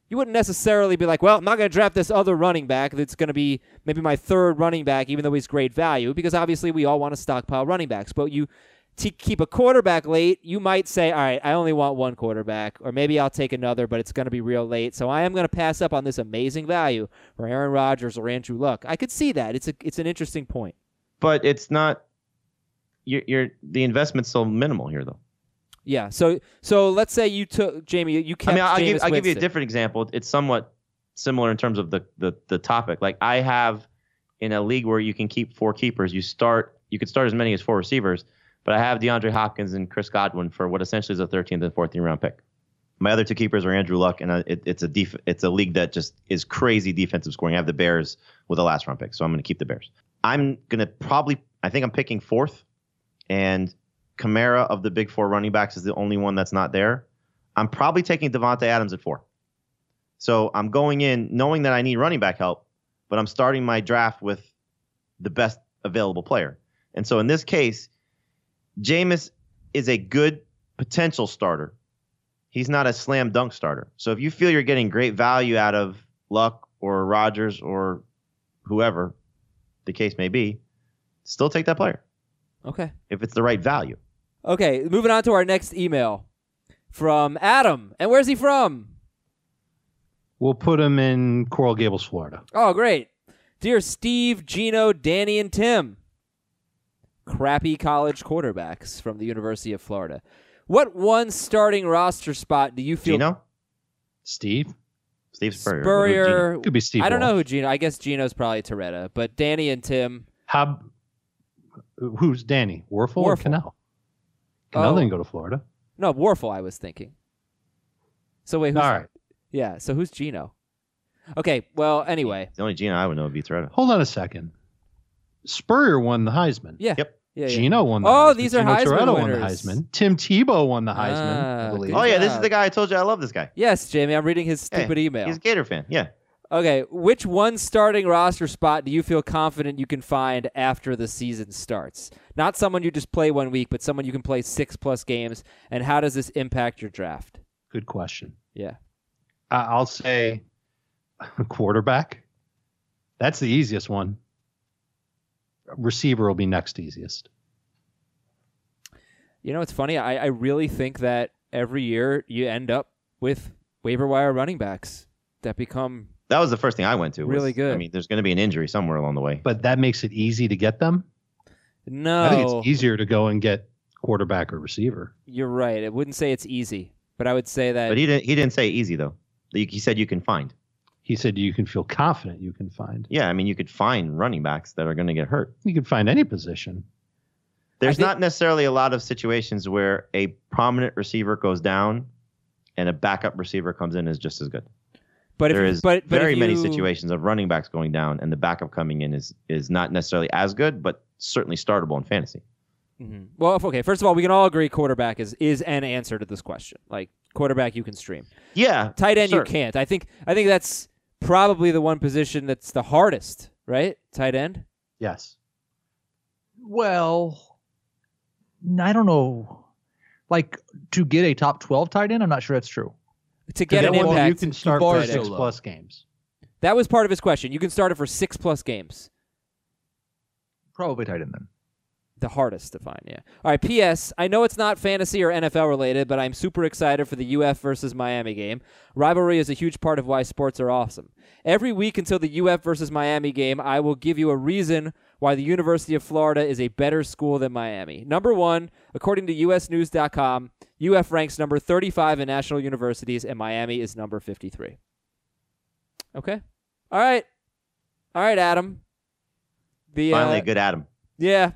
you wouldn't necessarily be like well i'm not going to draft this other running back that's going to be maybe my third running back even though he's great value because obviously we all want to stockpile running backs but you to keep a quarterback late you might say all right i only want one quarterback or maybe i'll take another but it's going to be real late so i am going to pass up on this amazing value for aaron rodgers or andrew luck i could see that it's a it's an interesting point But it's not. You're, you're the investment's so minimal here, though. Yeah. So so let's say you took Jamie. You kept. I mean, I'll, give, I'll give you a different example. It's somewhat similar in terms of the, the the topic. Like I have in a league where you can keep four keepers. You start. You could start as many as four receivers, but I have DeAndre Hopkins and Chris Godwin for what essentially is a 13th and 14th round pick. My other two keepers are Andrew Luck, and uh, it, it's a def- it's a league that just is crazy defensive scoring. I have the Bears with a last round pick, so I'm going to keep the Bears. I'm going to probably. I think I'm picking fourth, and Kamara of the big four running backs is the only one that's not there. I'm probably taking Davante Adams at four. So I'm going in knowing that I need running back help, but I'm starting my draft with the best available player. And so in this case, Jameis is a good potential starter. He's not a slam dunk starter. So if you feel you're getting great value out of Luck or Rodgers or whoever the case may be, still take that player Okay. if it's the right value. Okay. Moving on to our next email from Adam. And where's he from? We'll put him in Coral Gables, Florida. Oh, great. Dear Steve, Gino, Danny, and Tim. Crappy college quarterbacks from the University of Florida. What one starting roster spot do you feel Gino? Steve? Steve Spurrier. Spurrier? Could be Steve. I don't know who Gino. I guess Gino's probably Torretta, but Danny and Tim. How? Who's Danny? Wuerffel, or Wuerffel. Kanell? Kanell Oh. didn't go to Florida. No, Wuerffel. I was thinking. So wait, who's, All right. Yeah. So who's Gino? Okay. Well, anyway. The only Gino I would know would be Torretta. Hold on a second. Spurrier won the Heisman. Yeah. Yep. Yeah. yeah. Gino won the Heisman. Oh, Heisman. these are Gino Heisman Torretta won the winners. Heisman. Tim Tebow won the Heisman, Ah, I believe. Oh yeah, this is the guy I told you I love this guy. Yes, Jamie. I'm reading his Hey, stupid email. He's a Gator fan. Yeah. Okay, which one starting roster spot do you feel confident you can find after the season starts? Not someone you just play one week, but someone you can play six plus games. And how does this impact your draft? Good question. Yeah. I- I'll say (laughs) quarterback. That's the easiest one. Receiver will be next easiest. You know, it's funny. I, I really think that every year you end up with waiver wire running backs that become. That was the first thing I went to. was- Really good. I mean, there's going to be an injury somewhere along the way. But that makes it easy to get them. No, I think it's easier to go and get quarterback or receiver. you're right. I wouldn't say it's easy, but I would say that. But he didn't. He didn't say easy though. He he said you can find. He said you can feel confident you can find. Yeah, I mean, you could find running backs that are going to get hurt. You could find any position. There's think- not necessarily a lot of situations where a prominent receiver goes down and a backup receiver comes in is just as good. but if, there is but, but very if many situations of running backs going down and the backup coming in is is not necessarily as good, but certainly startable in fantasy. Mhm. Well, okay. First of all, we can all agree quarterback is is an answer to this question. Like quarterback, you can stream. Yeah, Tight end, sure. you can't. I think. I think that's probably the one position that's the hardest. Right? Tight end. Yes. Well, I don't know. Like to get a top 12 tight end, I'm not sure that's true. To get an well, impact, you can start for six so plus games. that was part of his question. You can start it for six plus games. Probably tight end then. The hardest to find, yeah. All right, P.S. I know it's not fantasy or NFL related, but I'm super excited for the UF versus Miami game. Rivalry is a huge part of why sports are awesome. Every week until the UF versus Miami game, I will give you a reason why the University of Florida is a better school than Miami. Number one, according to USNews.com, UF ranks number 35 in national universities, and Miami is number 53. Okay. All right. All right, Adam. The, Finally, uh, a good Adam. yeah.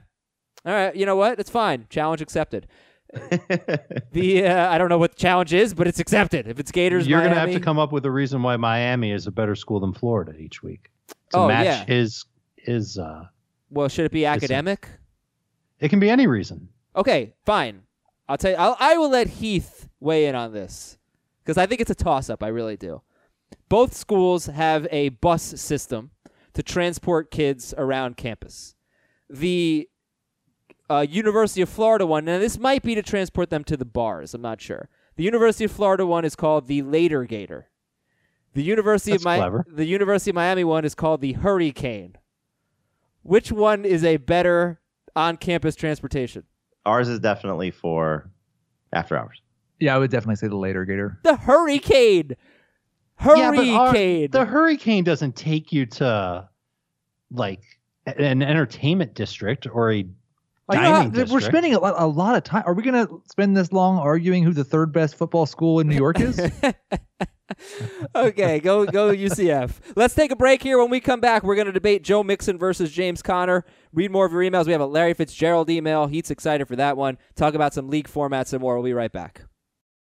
All right. You know what? It's fine. Challenge accepted. (laughs) The uh, I don't know what the challenge is, but it's accepted. If it's Gators, You're going to have to come up with a reason why Miami is a better school than Florida each week to Oh, match yeah. his his. uh Well, should it be academic? It can be any reason. Okay, fine. I'll tell you. I'll, I will let Heath weigh in on this because I think it's a toss-up. I really do. Both schools have a bus system to transport kids around campus. The uh, University of Florida one, now this might be to transport them to the bars. I'm not sure. The University of Florida one is called the Later Gator. The University That's of Mi- clever. the University of Miami one is called the Hurricane. Which one is a better on-campus transportation? Ours is definitely for after hours. Yeah, I would definitely say the later Gator. The Hurricane. Yeah, our- Hurricane. the hurricane doesn't take you to like an entertainment district or a Like, dining uh, we're spending a lot, a lot of time. Are we going to spend this long arguing who the third best football school in New York is? (laughs) okay, go go UCF. Let's take a break here. When we come back, we're going to debate Joe Mixon versus James Conner. Read more of your emails. We have a Larry Fitzgerald email. He's excited for that one. Talk about some league formats and more. We'll be right back.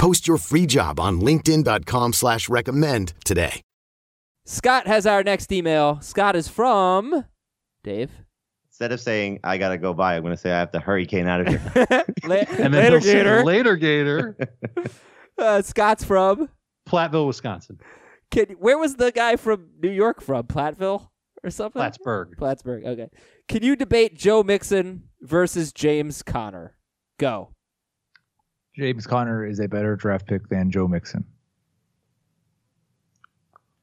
Post your free job on linkedin.com slash recommend today. Scott has our next email. Scott is from Dave. Instead of saying I gotta go by, I'm gonna say I have to hurricane out of here. (laughs) La- and then later, he'll say, Gator. later Gator, (laughs) Uh, Scott's from. Platteville, Wisconsin, Can, where was the guy from New York from? Platteville or something? Plattsburgh. Plattsburgh. Okay. Can you debate Joe Mixon versus James Conner? Go. James Conner is a better draft pick than Joe Mixon.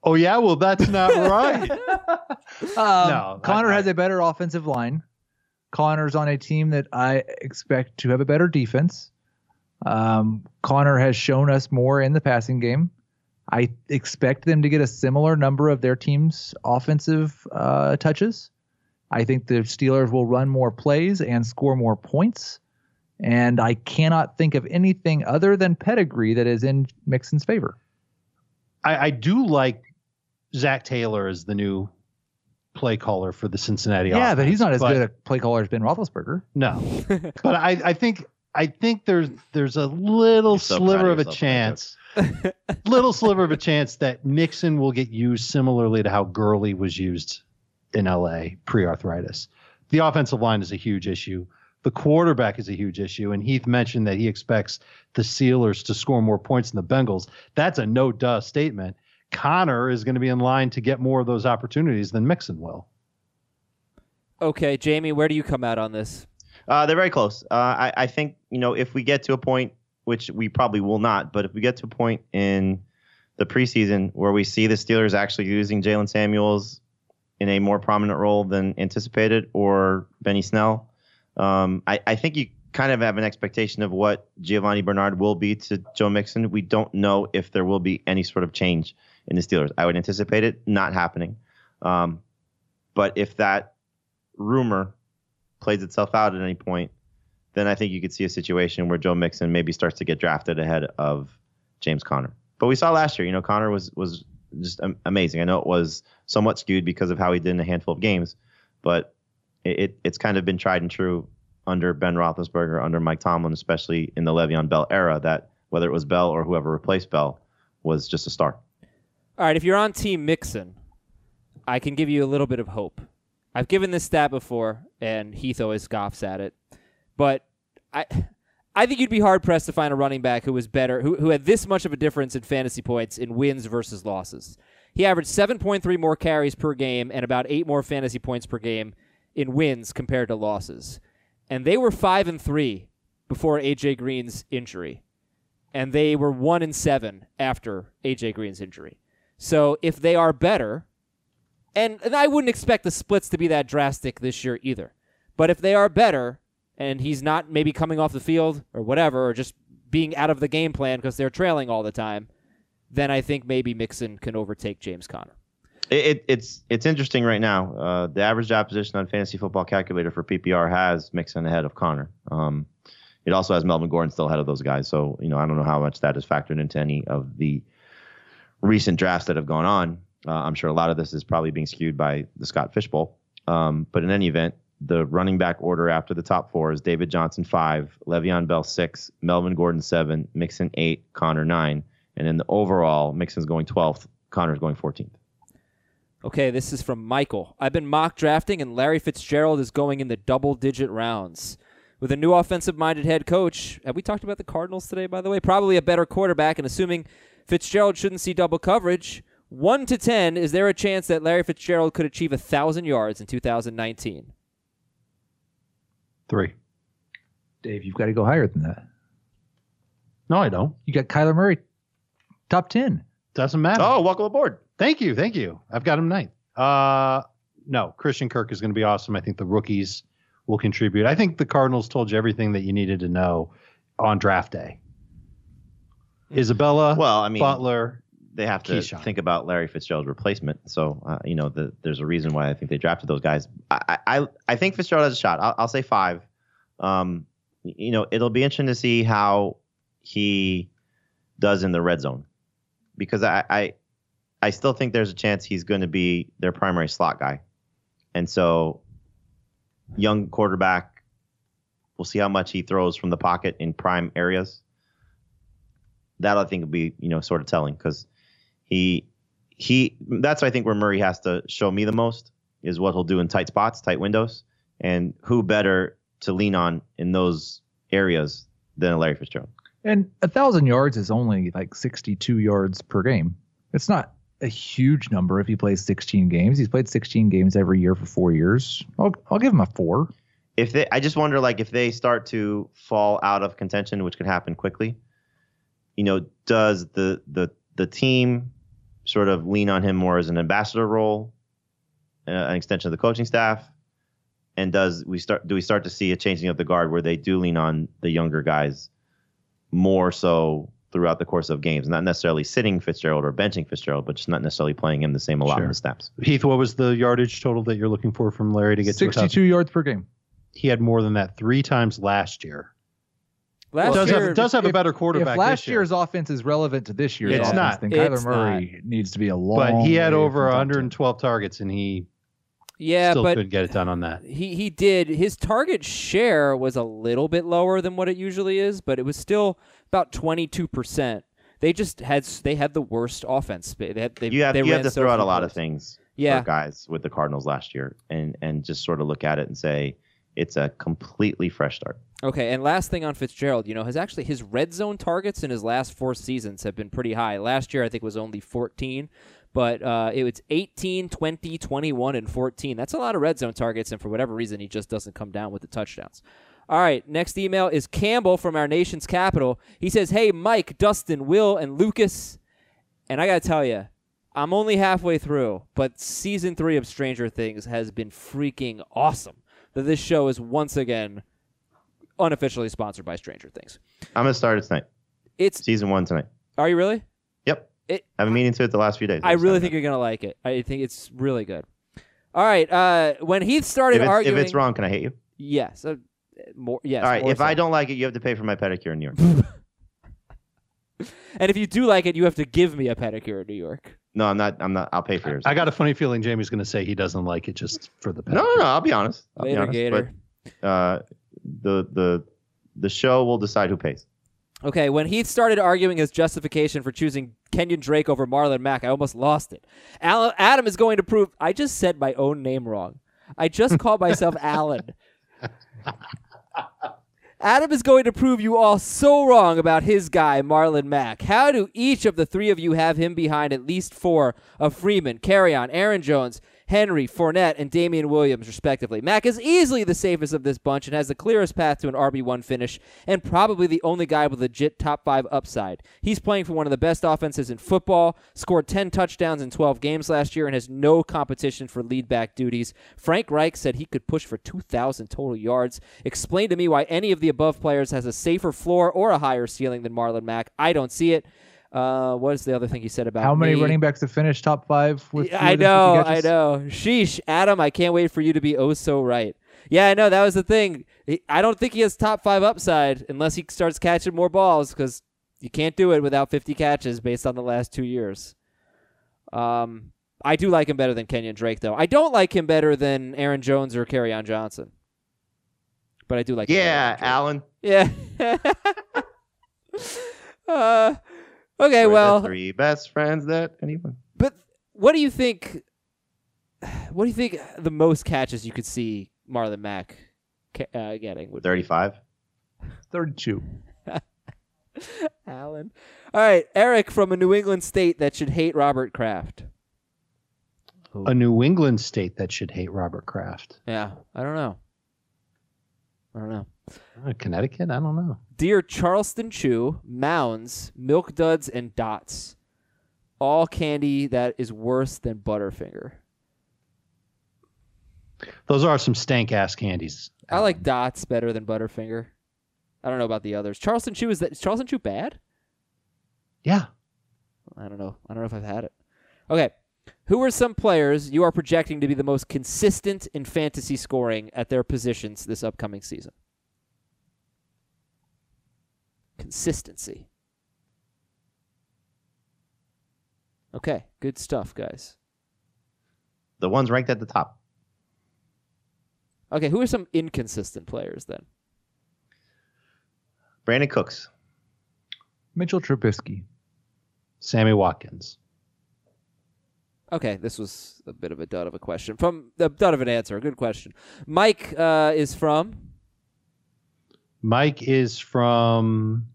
Oh yeah, well that's not (laughs) right. Um, No, Conner I- has a better offensive line. Conner's on a team that I expect to have a better defense. Um, Conner has shown us more in the passing game. I expect them to get a similar number of their team's offensive uh, touches. I think the Steelers will run more plays and score more points. And I cannot think of anything other than pedigree that is in Mixon's favor. I, I do like Zac Taylor as the new play caller for the Cincinnati. Yeah, but he's not as offense, good a play caller as Ben Roethlisberger. No, (laughs) but I, I think I think there's there's a little You're so sliver of of a chance little sliver of a chance that Mixon will get used similarly to how Gurley was used in LA pre-arthritis. The offensive line is a huge issue. The quarterback is a huge issue, and Heath mentioned that he expects the Steelers to score more points than the Bengals. That's a no duh statement. Conner is going to be in line to get more of those opportunities than Mixon will. Okay, Jamie, where do you come out on this? Uh, they're very close. Uh, I, I think you know if we get to a point, which we probably will not, but if we get to a point in the preseason where we see the Steelers actually using Jaylen Samuels in a more prominent role than anticipated, or Benny Snell, um, I, I think you kind of have an expectation of what Giovanni Bernard will be to Joe Mixon. We don't know if there will be any sort of change in the Steelers. I would anticipate it not happening. Um, but if that rumor plays itself out at any point, then I think you could see a situation where Joe Mixon maybe starts to get drafted ahead of James Conner. But we saw last year, you know, Conner was was just amazing. I know it was somewhat skewed because of how he did in a handful of games, but it, it it's kind of been tried and true under Ben Roethlisberger, under Mike Tomlin, especially in the Le'Veon Bell era, that whether it was Bell or whoever replaced Bell was just a star. All right, if you're on Team Mixon, I can give you a little bit of hope. I've given this stat before, and Heath always scoffs at it, but I. I think you'd be hard pressed to find a running back who was better, who, who had this much of a difference in fantasy points in wins versus losses. He averaged 7.3 more carries per game and about eight more fantasy points per game in wins compared to losses. And they were 5 and 3 before AJ Green's injury. And they were 1 and 7 after AJ Green's injury. So if they are better, and, and I wouldn't expect the splits to be that drastic this year either. But if they are better, and he's not maybe coming off the field or whatever, or just being out of the game plan because they're trailing all the time, then I think maybe Mixon can overtake James Conner. It, it, it's it's interesting right now. Uh, the average job position on Fantasy Football Calculator for PPR has Mixon ahead of Conner. Um, it also has Melvin Gordon still ahead of those guys. So you know I don't know how much that is factored into any of the recent drafts that have gone on. Uh, I'm sure a lot of this is probably being skewed by the Scott Fishbowl. Um, but in any event, the running back order after the top four is David Johnson five, Le'Veon Bell six, Melvin Gordon seven, Mixon eight, Conner nine, and in the overall, Mixon's going 12th, Conner's going 14th. Okay, this is from Michael. I've been mock drafting, and Larry Fitzgerald is going in the double digit rounds. With a new offensive minded head coach, have we talked about the Cardinals today, by the way? Probably a better quarterback, and assuming Fitzgerald shouldn't see double coverage, 1 to 10, is there a chance that Larry Fitzgerald could achieve 1,000 yards in 2019? Three. Dave, you've got to go higher than that. No, I don't. You got Kyler Murray, top 10. Doesn't matter. Oh, welcome aboard. Thank you. Thank you. I've got him ninth. Uh, no, Christian Kirk is going to be awesome. I think the rookies will contribute. I think the Cardinals told you everything that you needed to know on draft day. Isabella, well, I mean, Butler, they have to KeeSean. think about Larry Fitzgerald's replacement. So, uh, you know, the, there's a reason why I think they drafted those guys. I, I, I think Fitzgerald has a shot. I'll, I'll say five. Um, you know, it'll be interesting to see how he does in the red zone because I, I, I still think there's a chance he's going to be their primary slot guy. And so, young quarterback, we'll see how much he throws from the pocket in prime areas. That I think would be, you know, sort of telling because he he that's I think where Murray has to show me the most is what he'll do in tight spots, tight windows, and who better to lean on in those areas than Larry Fitzgerald. And a thousand yards is only like 62 yards per game. It's not a huge number if he plays 16 games. He's played 16 games every year for four years. I'll, I'll give him a four. If they, I just wonder, like, if they start to fall out of contention, which could happen quickly, you know, does the the the team sort of lean on him more as an ambassador role, uh, an extension of the coaching staff, and does we start do we start to see a changing of the guard where they do lean on the younger guys more so throughout the course of games, not necessarily sitting Fitzgerald or benching Fitzgerald, but just not necessarily playing him the same allotment Sure. of snaps. Heath, what was the yardage total that you're looking for from Larry to get to 62 yards per game. He had more than that three times last year. Last does year, have does have a better quarterback. If last this year. year's offense is relevant to this year's It's offense, not. then It's Kyler Murray needs to be a long. but he had over 112 targets and he yeah, still but couldn't get it done on that. he he did. His target share was a little bit lower than what it usually is, but it was still about twenty two percent. They just had they had the worst offense. They had, they, You have they you have to so throw out a lot of things Yeah. for guys with the Cardinals last year, and and just sort of look at it and say it's a completely fresh start. Okay, and last thing on Fitzgerald, you know, has actually his red zone targets in his last four seasons have been pretty high. Last year, I think was only 14, but uh, it was 18, 20, 21, and 14. That's a lot of red zone targets, and for whatever reason, he just doesn't come down with the touchdowns. All right, next email is Campbell from our nation's capital. He says, "Hey, Mike, Dustin, Will, and Lucas, and I gotta tell you." I'm only halfway through, but season three of Stranger Things has been freaking awesome. That this show is once again unofficially sponsored by Stranger Things. I'm gonna start it tonight. It's Season one tonight. are you really? Yep. It, I've been meaning to it the last few days. I really haven't. think you're gonna like it. I think it's really good. All right. Uh, when Heath started if it's, arguing, if it's wrong, can I hate you? yes, uh, more yes. All right. If so. I don't like it, you have to pay for my pedicure in New York. (laughs) (laughs) and if you do like it, you have to give me a pedicure in New York. no, I'm not. I'm not. I'll pay for yours. I got a funny feeling Jamie's going to say he doesn't like it just for the pet. no, no, no. I'll be honest. I'll Later, be honest. Gator. But, uh, the the the show will decide who pays. Okay, when Heath started arguing his justification for choosing Kenyon Drake over Marlon Mack, I almost lost it. Adam is going to prove. I just said my own name wrong. I just (laughs) called myself Alan. Adam is going to prove you all so wrong about his guy, Marlon Mack. How do each of the three of you have him behind at least four of Freeman, Kerryon, Aaron Jones, Henry, Fournette, and Damien Williams, respectively? Mack is easily the safest of this bunch and has the clearest path to an RB1 finish, and probably the only guy with legit top five upside. He's playing for one of the best offenses in football, scored 10 touchdowns in 12 games last year, and has no competition for lead back duties. Frank Reich said he could push for 2,000 total yards. Explain to me why any of the above players has a safer floor or a higher ceiling than Marlon Mack. I don't see it. Uh, what is the other thing he said about How many me? running backs have finished top five with? Yeah, I fewer than 50 know, I know. Sheesh, Adam, I can't wait for you to be oh so right. Yeah, I know that was the thing. I don't think he has top five upside unless he starts catching more balls because you can't do it without 50 catches based on the last two years. Um, I do like him better than Kenyon Drake, though. I don't like him better than Aaron Jones or Kerryon Johnson. But I do like Yeah, than Drake. Alan. Yeah. (laughs) uh, okay, We're the well, three best friends that anyone. but what do you think? What do you think the most catches you could see Marlon Mack uh, getting would be? Thirty-five. Thirty-two. (laughs) Alan. All right, Eric from a New England state that should hate Robert Kraft. A New England state that should hate Robert Kraft. Yeah, I don't know. I don't know. Uh, Connecticut? I don't know. Dear Charleston Chew, Mounds, Milk Duds, and Dots. All candy that is worse than Butterfinger. Those are some stank ass candies. I like Dots better than Butterfinger. I don't know about the others. Charleston Chew is that is Charleston Chew bad? Yeah. I don't know. I don't know if I've had it. Okay. Who are some players you are projecting to be the most consistent in fantasy scoring at their positions this upcoming season? Consistency. Okay, good stuff, guys. The ones ranked at the top. Okay, who are some inconsistent players then? Brandin Cooks. Mitchell Trubisky. Sammy Watkins. Okay, this was a bit of a dud of a question. From the dud of an answer. Good question. Mike uh, is from. Mike is from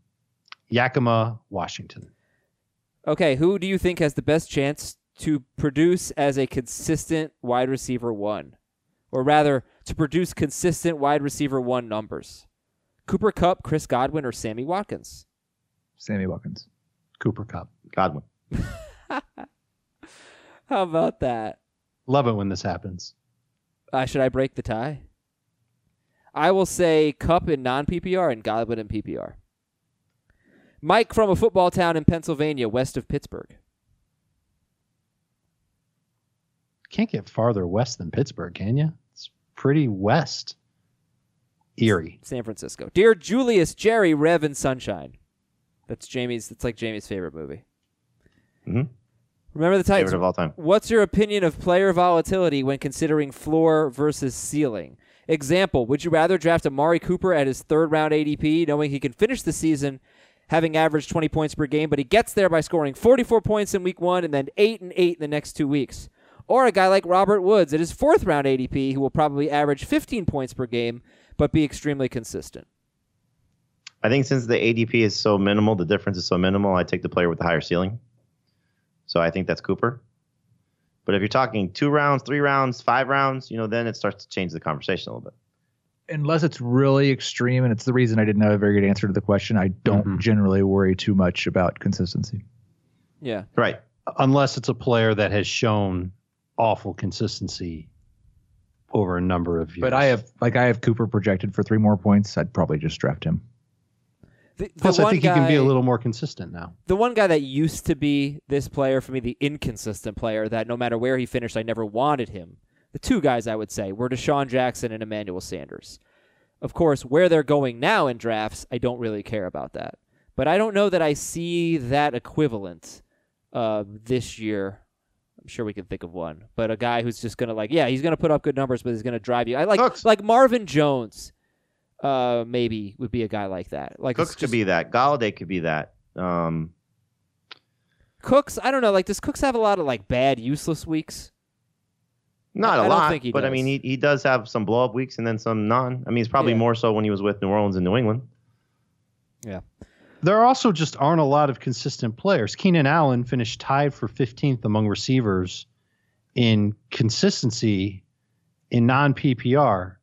Yakima, Washington. Okay, who do you think has the best chance to produce as a consistent wide receiver one? Or rather, to produce consistent wide receiver one numbers? Cooper Kupp, Chris Godwin, or Sammy Watkins? Sammy Watkins. Cooper Kupp. Godwin. (laughs) (laughs) How about that? Love it when this happens. Uh, should I break the tie? I will say Kupp in non PPR and Godwin in PPR. Mike from a football town in Pennsylvania, west of Pittsburgh. Can't get farther west than Pittsburgh, can you? It's pretty west. Erie. San Francisco. Dear Julius, Jerry, Rev, and Sunshine. That's Jamie's. That's like Jamie's favorite movie. Mm-hmm. Remember the Titans. Favorite of all time. What's your opinion of player volatility when considering floor versus ceiling? Example: Would you rather draft Amari Cooper at his third round ADP, knowing he can finish the season having averaged 20 points per game, but he gets there by scoring 44 points in week one and then 8 and 8 in the next two weeks. Or a guy like Robert Woods at his fourth round ADP who will probably average 15 points per game, but be extremely consistent. I think since the ADP is so minimal, the difference is so minimal, I take the player with the higher ceiling. So I think that's Cooper. But if you're talking two rounds, three rounds, five rounds, you know, then it starts to change the conversation a little bit. Unless it's really extreme, and it's the reason I didn't have a very good answer to the question. I don't Mhm. generally worry too much about consistency. Yeah. Right. Unless it's a player that has shown awful consistency over a number of years. But I have like I have Cooper projected for three more points. I'd probably just draft him. The, the Plus, I think he can be a little more consistent now. the one guy that used to be this player for me, the inconsistent player that no matter where he finished, I never wanted him. The two guys I would say were DeSean Jackson and Emmanuel Sanders. Of course, where they're going now in drafts, I don't really care about that. But I don't know that I see that equivalent uh, this year. I'm sure we can think of one, but a guy who's just gonna like, yeah, he's gonna put up good numbers, but he's gonna drive you. I like like Marvin Jones. Uh, maybe would be a guy like that. Like Cooks it's could be that. Golladay could be that. Um, Cooks. I don't know. Like, does Cooks have a lot of like bad, useless weeks? not I a don't lot, think he but I mean, he, he does have some blow up weeks and then some non. I mean, it's probably Yeah. more so when he was with New Orleans and New England. Yeah. There also just aren't a lot of consistent players. Keenan Allen finished tied for 15th among receivers in consistency in non PPR,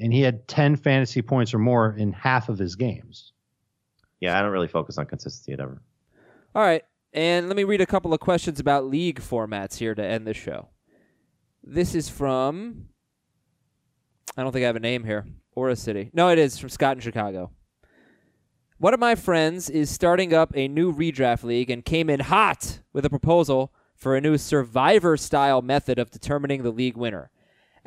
and he had 10 fantasy points or more in half of his games. Yeah, I don't really focus on consistency at ever. All right. And let me read a couple of questions about league formats here to end the show. This is from, I don't think I have a name here, or a city. No, it is from Scott in Chicago. One of my friends is starting up a new redraft league and came in hot with a proposal for a new survivor style method of determining the league winner.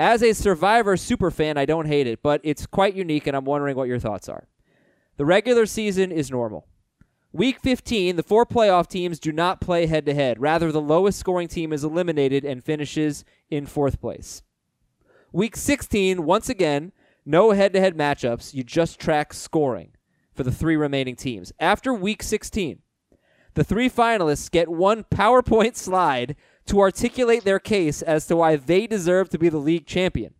As a survivor super fan, I don't hate it, but it's quite unique and I'm wondering what your thoughts are. The regular season is normal. Week 15, the four playoff teams do not play head to head. Rather, the lowest scoring team is eliminated and finishes in fourth place. Week 16, once again, no head to head matchups. You just track scoring for the three remaining teams. After week 16, the three finalists get one (laughs) PowerPoint slide to articulate their case as to why they deserve to be the league champion.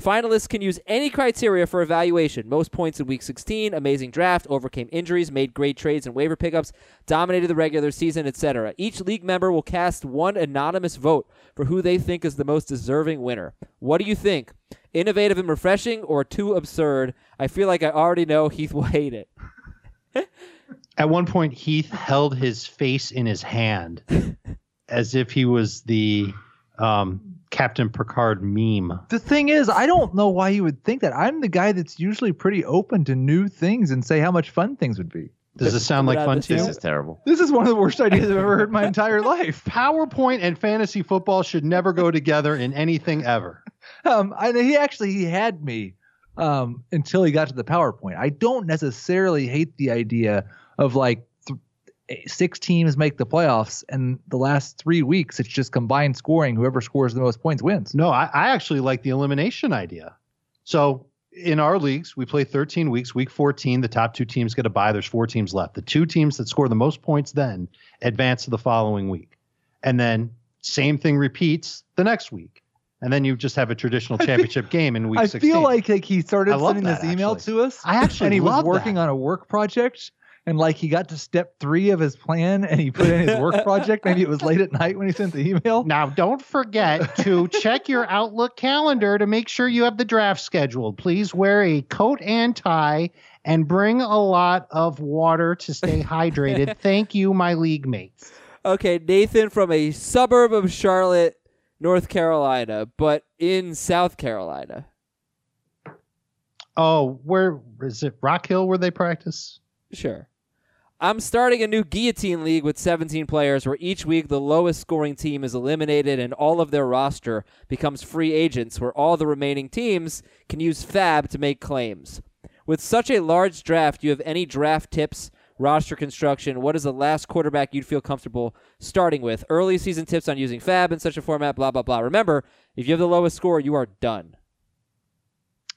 Finalists can use any criteria for evaluation. Most points in week 16, amazing draft, overcame injuries, made great trades and waiver pickups, dominated the regular season, etc. Each league member will cast one anonymous vote for who they think is the most deserving winner. What do you think? Innovative and refreshing or too absurd? I feel like I already know Heath (laughs) will hate it. At one point, Heath held his face in his hand (laughs) as if he was the um, Captain Picard meme. The thing is, I don't know why you would think that. I'm the guy that's usually pretty open to new things and say how much fun things would be. Does it sound like fun to you? This is terrible. This is one of the worst ideas I've ever heard in my entire life. (laughs) PowerPoint and fantasy football should never go together in anything ever. (laughs) Um, I he actually he had me um, until he got to the PowerPoint. I don't necessarily hate the idea of like th- six teams make the playoffs, and the last three weeks it's just combined scoring. Whoever scores the most points wins. No, I, I actually like the elimination idea. So in our leagues, we play 13 weeks. Week 14, the top two teams get a bye. There's four teams left. The two teams that score the most points then advance to the following week. And then same thing repeats the next week. And then you just have a traditional (laughs) championship game in week I 16. feel like like he started sending this email actually. to us. I actually and he was working that. on a work project. And like he got to step three of his plan, and he put in his work (laughs) project. Maybe it was late at night when he sent the email. Now, don't forget to (laughs) check your Outlook calendar to make sure you have the draft scheduled. Please wear a coat and tie and bring a lot of water to stay (laughs) hydrated. Thank you, my league mates. Okay, Nathan from a suburb of Charlotte, North Carolina, but in South Carolina. Oh, where is it? Rock Hill, where they practice? Sure. I'm starting a new guillotine league with 17 players where each week the lowest scoring team is eliminated and all of their roster becomes free agents where all the remaining teams can use fab to make claims. With such a large draft, do you have any draft tips, roster construction? What is the last quarterback you'd feel comfortable starting with? Early season tips on using fab in such a format, blah, blah, blah. Remember, if you have the lowest score, you are done.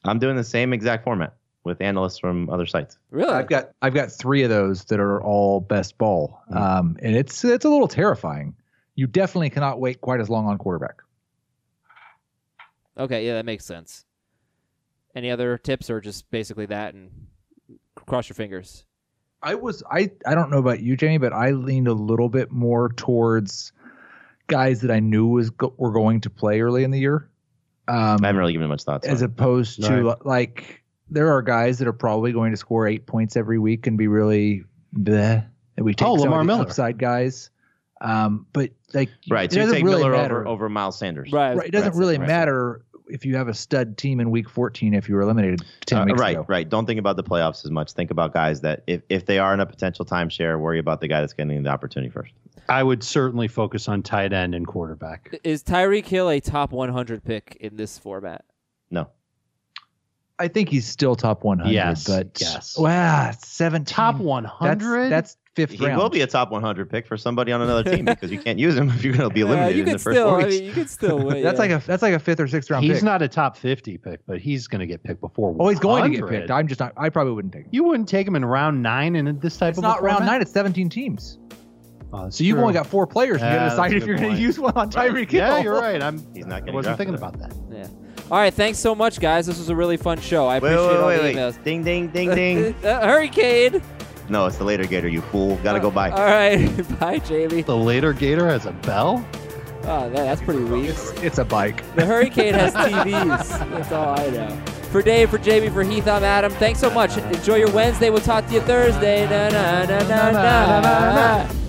I'm doing the same exact format with analysts from other sites. Really? I've got I've got three of those that are all best ball, um, and it's it's a little terrifying. You definitely cannot wait quite as long on quarterback. Okay, yeah, that makes sense. Any other tips or just basically that and cross your fingers? I was I I don't know about you, Jamie, but I leaned a little bit more towards guys that I knew was go, were going to play early in the year, um, I haven't really given it much thought. to as it. opposed to Right. like there are guys that are probably going to score eight points every week and be really bleh. And we take Oh, some of Lamar the Miller. upside guys, um, but like right. So you doesn't take really Miller matter. over over Miles Sanders. Right. Right, it doesn't Right, really right. matter if you have a stud team in week 14 if you were eliminated 10 Uh, weeks right, ago. right. Don't think about the playoffs as much. Think about guys that if, if they are in a potential timeshare, worry about the guy that's getting the opportunity first. I would certainly focus on tight end and quarterback. Is Tyreek Hill a top 100 pick in this format? No. I think he's still top 100, Yes, but yes. wow, 17 Top 100. that's fifth He round. will be a top 100 pick for somebody on another team because you can't use him (laughs) if you're going to be Yeah, eliminated you in the could first still. four I mean, you could still (laughs) win. that's yeah. like a that's like a fifth or sixth round He's pick. not a top 50 pick, but he's going to get picked before. oh, he's going to get picked. I'm just not. I probably wouldn't take him. You wouldn't take him in round nine in this type It's of not round nine. It's 17 teams. Oh, So you've true. only got four players. You Yeah, got to decide if you're going to use one on Tyreek Hill. Yeah, you're (laughs) right. I'm. He's not I getting wasn't thinking about that. Yeah. All right. Thanks so much, guys. This was a really fun show. I Wait, appreciate wait, all wait, the wait. emails. Ding, ding, ding, ding. (laughs) Uh, Hurricane. no, it's the later Gator, you fool. Got to go by. All right. (laughs) Bye, Jamie. The later Gator has a bell. Oh, that, that's pretty weak. It's a bike. The Hurricane has (laughs) TVs. That's all I know. For Dave, for Jamie, for Heath, I'm Adam. Thanks so much. Enjoy your Wednesday. We'll talk to you Thursday. Na, na, na, na, na.